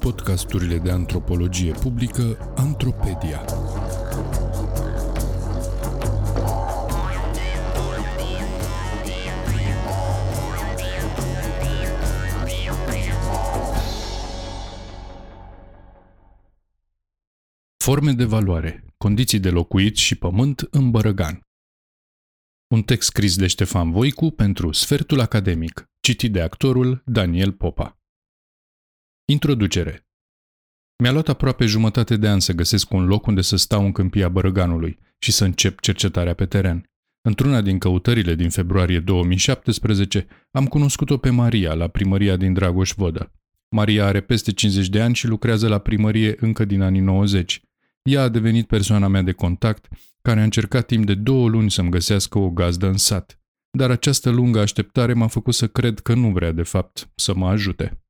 Podcasturile de antropologie publică Antropedia. Forme de valoare, condiții de locuit și pământ în Bărăgan. Un text scris de Ștefan Voicu pentru Sfertul Academic, citit de actorul Daniel Popa. Introducere Mi-a luat aproape jumătate de an să găsesc un loc unde să stau în câmpia Bărăganului și să încep cercetarea pe teren. Într-una din căutările din februarie 2017, am cunoscut-o pe Maria la primăria din Dragoș Vodă. Maria are peste 50 de ani și lucrează la primărie încă din anii 90. Ea a devenit persoana mea de contact, care a încercat timp de două luni să-mi găsească o gazdă în sat. Dar această lungă așteptare m-a făcut să cred că nu vrea, de fapt, să mă ajute.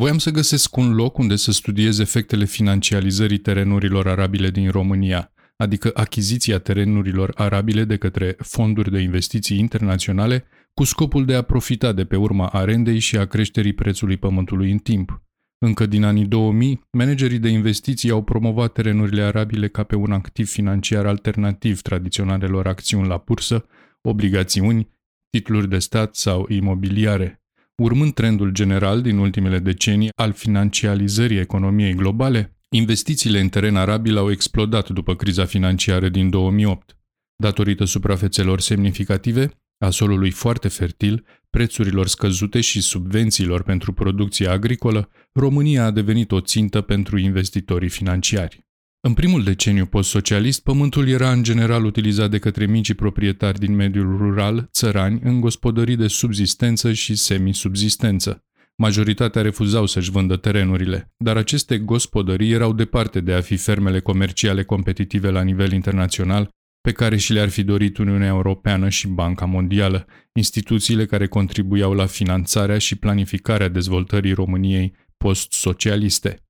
Voiam să găsesc un loc unde să studiez efectele financializării terenurilor arabile din România, adică achiziția terenurilor arabile de către fonduri de investiții internaționale, cu scopul de a profita de pe urma arendei și a creșterii prețului pământului în timp. Încă din anii 2000, managerii de investiții au promovat terenurile arabile ca pe un activ financiar alternativ tradiționalelor acțiuni la bursă, obligațiuni, titluri de stat sau imobiliare. Urmând trendul general din ultimele decenii al financializării economiei globale, investițiile în teren arabil au explodat după criza financiară din 2008. Datorită suprafețelor semnificative, a solului foarte fertil, prețurilor scăzute și subvențiilor pentru producția agricolă, România a devenit o țintă pentru investitorii financiari. În primul deceniu post-socialist, pământul era în general utilizat de către micii proprietari din mediul rural, țărani, în gospodării de subzistență și semisubzistență. Majoritatea refuzau să-și vândă terenurile, dar aceste gospodării erau departe de a fi fermele comerciale competitive la nivel internațional pe care și le-ar fi dorit Uniunea Europeană și Banca Mondială, instituțiile care contribuiau la finanțarea și planificarea dezvoltării României post-socialiste.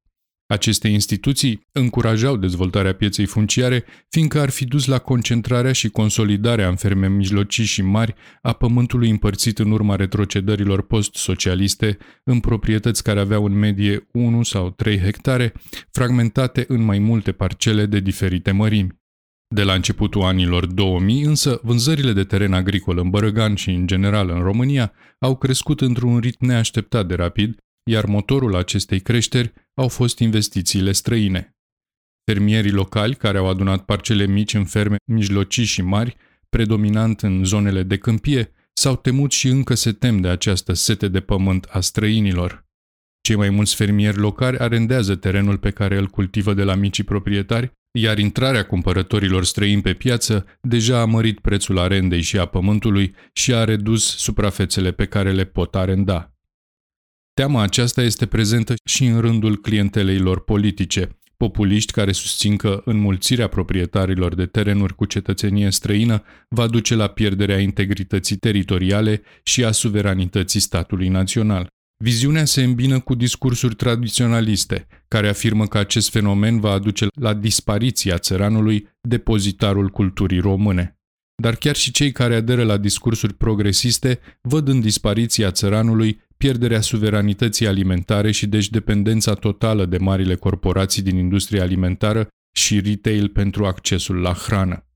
Aceste instituții încurajau dezvoltarea pieței funciare, fiindcă ar fi dus la concentrarea și consolidarea în ferme mijlocii și mari a pământului împărțit în urma retrocedărilor post-socialiste în proprietăți care aveau în medie 1 sau 3 hectare, fragmentate în mai multe parcele de diferite mărimi. De la începutul anilor 2000, însă, vânzările de teren agricol în Bărăgan și în general în România au crescut într-un ritm neașteptat de rapid, iar motorul acestei creșteri au fost investițiile străine. Fermierii locali, care au adunat parcele mici în ferme mijlocii și mari, predominant în zonele de câmpie, s-au temut și încă se tem de această sete de pământ a străinilor. Cei mai mulți fermieri locali arendează terenul pe care îl cultivă de la micii proprietari iar intrarea cumpărătorilor străini pe piață deja a mărit prețul arendei și a pământului și a redus suprafețele pe care le pot arenda. Teama aceasta este prezentă și în rândul clientelei lor politice, populiști care susțin că înmulțirea proprietarilor de terenuri cu cetățenie străină va duce la pierderea integrității teritoriale și a suveranității statului național. Viziunea se îmbină cu discursuri tradiționaliste, care afirmă că acest fenomen va aduce la dispariția țăranului depozitarul culturii române. Dar chiar și cei care aderă la discursuri progresiste văd în dispariția țăranului pierderea suveranității alimentare și deci dependența totală de marile corporații din industria alimentară și retail pentru accesul la hrană.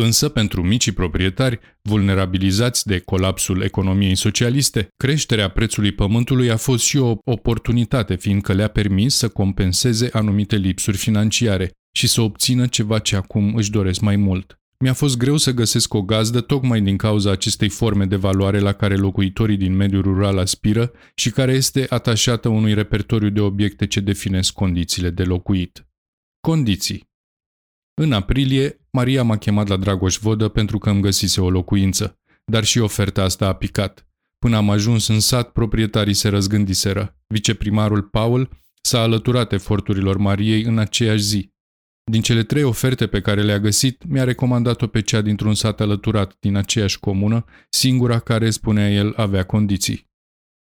Însă, pentru micii proprietari, vulnerabilizați de colapsul economiei socialiste, creșterea prețului pământului a fost și o oportunitate, fiindcă le-a permis să compenseze anumite lipsuri financiare și să obțină ceva ce acum își doresc mai mult. Mi-a fost greu să găsesc o gazdă tocmai din cauza acestei forme de valoare la care locuitorii din mediul rural aspiră și care este atașată unui repertoriu de obiecte ce definesc condițiile de locuit. Condiții în aprilie, Maria m-a chemat la Dragoș Vodă pentru că îmi găsise o locuință, dar și oferta asta a picat. Până am ajuns în sat, proprietarii se răzgândiseră. Viceprimarul Paul s-a alăturat eforturilor Mariei în aceeași zi. Din cele trei oferte pe care le-a găsit, mi-a recomandat-o pe cea dintr-un sat alăturat din aceeași comună, singura care, spunea el, avea condiții.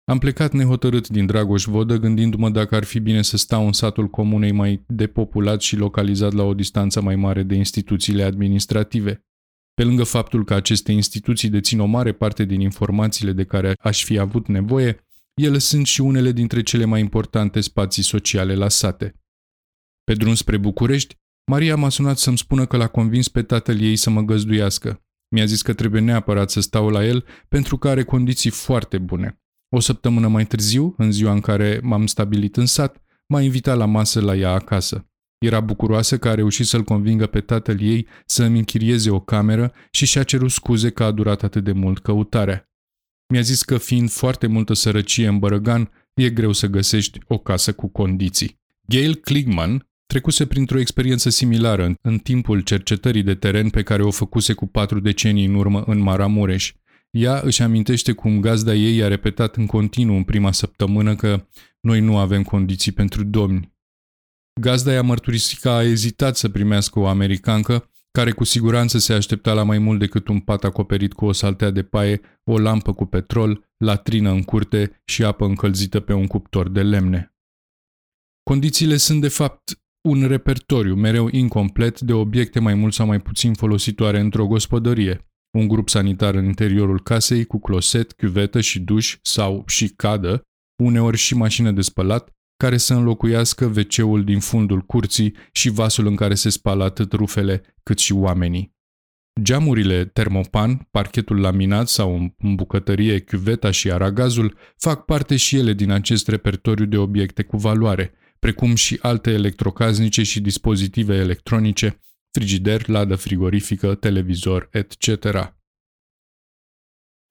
Am plecat nehotărât din Dragoș Vodă, gândindu-mă dacă ar fi bine să stau în satul comunei mai depopulat și localizat la o distanță mai mare de instituțiile administrative. Pe lângă faptul că aceste instituții dețin o mare parte din informațiile de care aș fi avut nevoie, ele sunt și unele dintre cele mai importante spații sociale la sate. Pe drum spre București, Maria m-a sunat să-mi spună că l-a convins pe tatăl ei să mă găzduiască. Mi-a zis că trebuie neapărat să stau la el pentru că are condiții foarte bune. O săptămână mai târziu, în ziua în care m-am stabilit în sat, m-a invitat la masă la ea acasă. Era bucuroasă că a reușit să-l convingă pe tatăl ei să îmi închirieze o cameră și și-a cerut scuze că a durat atât de mult căutarea. Mi-a zis că fiind foarte multă sărăcie în Bărăgan, e greu să găsești o casă cu condiții. Gail Kligman trecuse printr-o experiență similară în, în timpul cercetării de teren pe care o făcuse cu patru decenii în urmă în Maramureș. Ea își amintește cum gazda ei a repetat în continuu în prima săptămână că noi nu avem condiții pentru domni. Gazda i-a mărturisit că a ezitat să primească o americancă care cu siguranță se aștepta la mai mult decât un pat acoperit cu o saltea de paie, o lampă cu petrol, latrină în curte și apă încălzită pe un cuptor de lemne. Condițiile sunt de fapt un repertoriu mereu incomplet de obiecte mai mult sau mai puțin folositoare într-o gospodărie, un grup sanitar în interiorul casei cu closet, chiuvetă și duș sau și cadă, uneori și mașină de spălat, care să înlocuiască wc din fundul curții și vasul în care se spală atât rufele cât și oamenii. Geamurile termopan, parchetul laminat sau în bucătărie chiuveta și aragazul fac parte și ele din acest repertoriu de obiecte cu valoare, precum și alte electrocaznice și dispozitive electronice, frigider, ladă frigorifică, televizor, etc.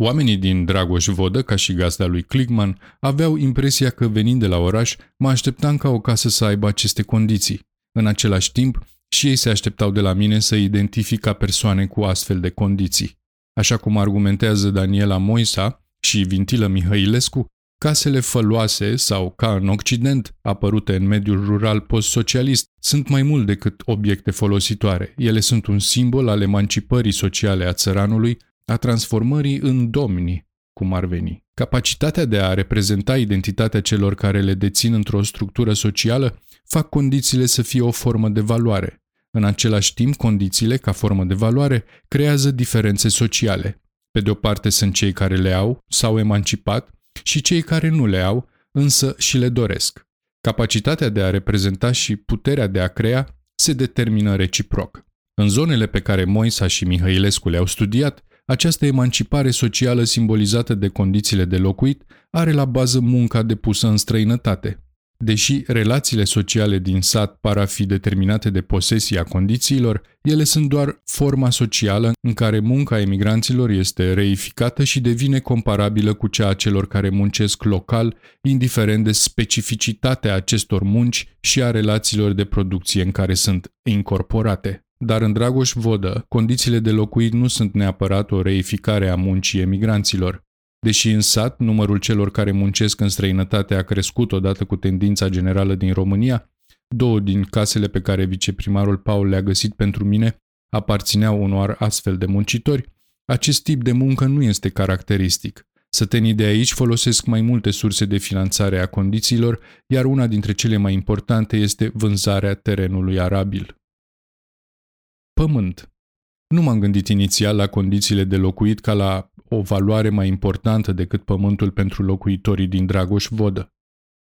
Oamenii din Dragoș Vodă, ca și gazda lui Kligman, aveau impresia că venind de la oraș, mă așteptam ca o casă să aibă aceste condiții. În același timp, și ei se așteptau de la mine să identific ca persoane cu astfel de condiții. Așa cum argumentează Daniela Moisa și Vintilă Mihăilescu, casele făloase sau, ca în Occident, apărute în mediul rural post-socialist, sunt mai mult decât obiecte folositoare. Ele sunt un simbol al emancipării sociale a țăranului a transformării în domni, cum ar veni. Capacitatea de a reprezenta identitatea celor care le dețin într-o structură socială fac condițiile să fie o formă de valoare. În același timp, condițiile, ca formă de valoare, creează diferențe sociale. Pe de o parte sunt cei care le au, s-au emancipat, și cei care nu le au, însă și le doresc. Capacitatea de a reprezenta și puterea de a crea se determină reciproc. În zonele pe care Moisa și Mihailescu le-au studiat, această emancipare socială simbolizată de condițiile de locuit are la bază munca depusă în străinătate. Deși relațiile sociale din sat par a fi determinate de posesia condițiilor, ele sunt doar forma socială în care munca emigranților este reificată și devine comparabilă cu cea a celor care muncesc local, indiferent de specificitatea acestor munci și a relațiilor de producție în care sunt incorporate. Dar în Dragoș Vodă, condițiile de locuit nu sunt neapărat o reificare a muncii emigranților. Deși în sat numărul celor care muncesc în străinătate a crescut odată cu tendința generală din România, două din casele pe care viceprimarul Paul le-a găsit pentru mine aparțineau unor astfel de muncitori, acest tip de muncă nu este caracteristic. Sătenii de aici folosesc mai multe surse de finanțare a condițiilor, iar una dintre cele mai importante este vânzarea terenului arabil. Pământ. Nu m-am gândit inițial la condițiile de locuit ca la o valoare mai importantă decât pământul pentru locuitorii din Dragoș Vodă.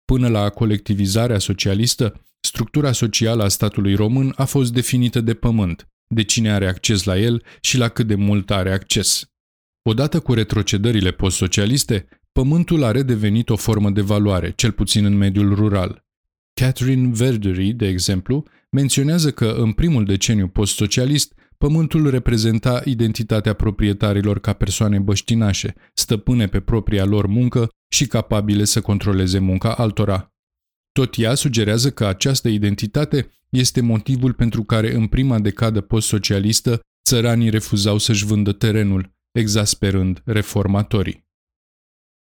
Până la colectivizarea socialistă, structura socială a statului român a fost definită de pământ, de cine are acces la el și la cât de mult are acces. Odată cu retrocedările post-socialiste, pământul a redevenit o formă de valoare, cel puțin în mediul rural. Catherine Verdery, de exemplu, menționează că în primul deceniu post-socialist, pământul reprezenta identitatea proprietarilor ca persoane băștinașe, stăpâne pe propria lor muncă și capabile să controleze munca altora. Tot ea sugerează că această identitate este motivul pentru care în prima decadă post-socialistă țăranii refuzau să-și vândă terenul, exasperând reformatorii.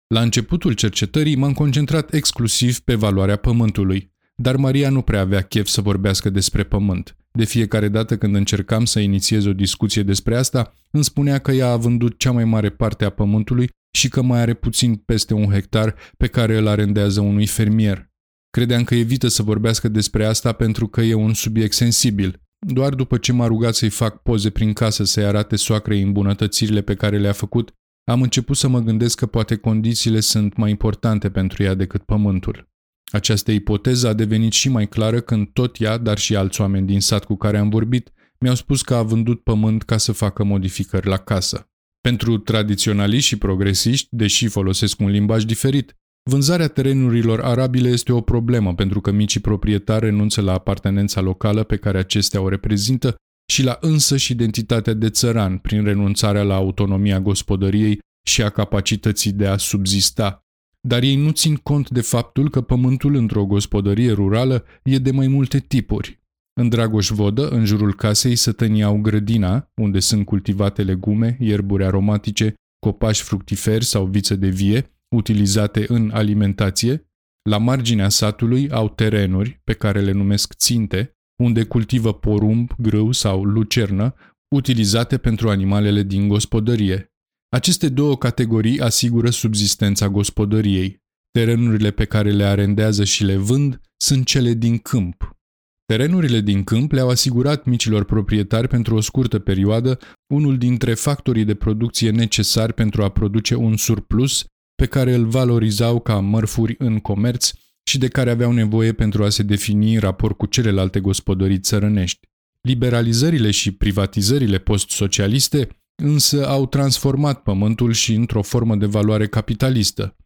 La începutul cercetării m-am concentrat exclusiv pe valoarea pământului, dar Maria nu prea avea chef să vorbească despre pământ. De fiecare dată când încercam să inițiez o discuție despre asta, îmi spunea că ea a vândut cea mai mare parte a pământului și că mai are puțin peste un hectar pe care îl arendează unui fermier. Credeam că evită să vorbească despre asta pentru că e un subiect sensibil. doar după ce m-a rugat să-i fac poze prin casă să-i arate soacrei îmbunătățirile pe care le-a făcut, am început să mă gândesc că poate condițiile sunt mai importante pentru ea decât pământul. Această ipoteză a devenit și mai clară când tot ea, dar și alți oameni din sat cu care am vorbit, mi-au spus că a vândut pământ ca să facă modificări la casă. Pentru tradiționaliști și progresiști, deși folosesc un limbaj diferit, vânzarea terenurilor arabile este o problemă pentru că micii proprietari renunță la apartenența locală pe care acestea o reprezintă și la însăși identitatea de țăran prin renunțarea la autonomia gospodăriei și a capacității de a subzista. Dar ei nu țin cont de faptul că pământul într-o gospodărie rurală e de mai multe tipuri. În Dragoș Vodă, în jurul casei, să tăniau grădina, unde sunt cultivate legume, ierburi aromatice, copaci fructiferi sau viță de vie, utilizate în alimentație. La marginea satului au terenuri, pe care le numesc ținte, unde cultivă porumb, grâu sau lucernă, utilizate pentru animalele din gospodărie. Aceste două categorii asigură subzistența gospodăriei. Terenurile pe care le arendează și le vând sunt cele din câmp. Terenurile din câmp le-au asigurat micilor proprietari pentru o scurtă perioadă unul dintre factorii de producție necesari pentru a produce un surplus pe care îl valorizau ca mărfuri în comerț și de care aveau nevoie pentru a se defini în raport cu celelalte gospodării țărănești. Liberalizările și privatizările post-socialiste însă au transformat pământul și într-o formă de valoare capitalistă.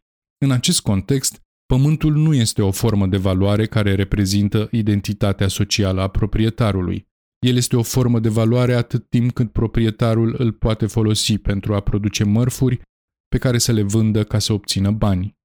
În acest context, pământul nu este o formă de valoare care reprezintă identitatea socială a proprietarului. El este o formă de valoare atât timp cât proprietarul îl poate folosi pentru a produce mărfuri pe care să le vândă ca să obțină bani.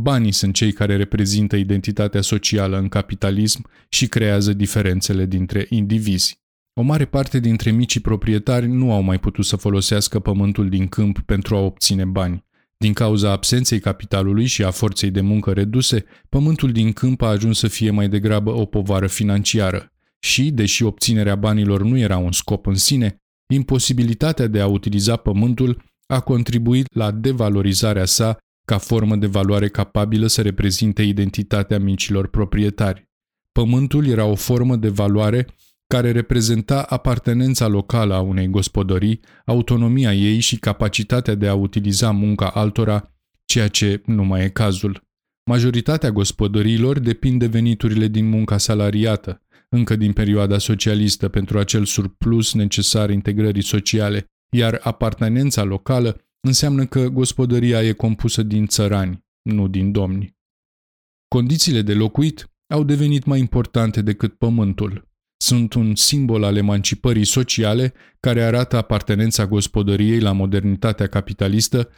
Banii sunt cei care reprezintă identitatea socială în capitalism și creează diferențele dintre indivizi. O mare parte dintre micii proprietari nu au mai putut să folosească pământul din câmp pentru a obține bani. Din cauza absenței capitalului și a forței de muncă reduse, pământul din câmp a ajuns să fie mai degrabă o povară financiară. Și, deși obținerea banilor nu era un scop în sine, imposibilitatea de a utiliza pământul a contribuit la devalorizarea sa ca formă de valoare capabilă să reprezinte identitatea micilor proprietari. Pământul era o formă de valoare care reprezenta apartenența locală a unei gospodării, autonomia ei și capacitatea de a utiliza munca altora, ceea ce nu mai e cazul. Majoritatea gospodăriilor depind de veniturile din munca salariată, încă din perioada socialistă pentru acel surplus necesar integrării sociale, iar apartenența locală înseamnă că gospodăria e compusă din țărani, nu din domni. Condițiile de locuit au devenit mai importante decât pământul. Sunt un simbol al emancipării sociale care arată apartenența gospodăriei la modernitatea capitalistă,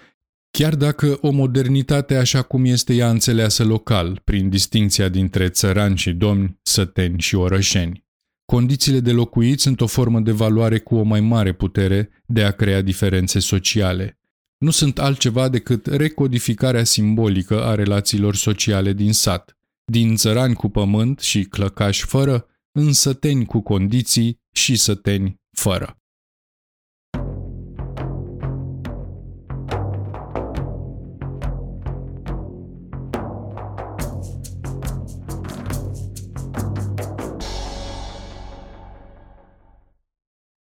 chiar dacă o modernitate așa cum este ea înțeleasă local, prin distinția dintre țărani și domni, săteni și orășeni. Condițiile de locuit sunt o formă de valoare cu o mai mare putere de a crea diferențe sociale nu sunt altceva decât recodificarea simbolică a relațiilor sociale din sat, din țărani cu pământ și clăcași fără, în săteni cu condiții și săteni fără.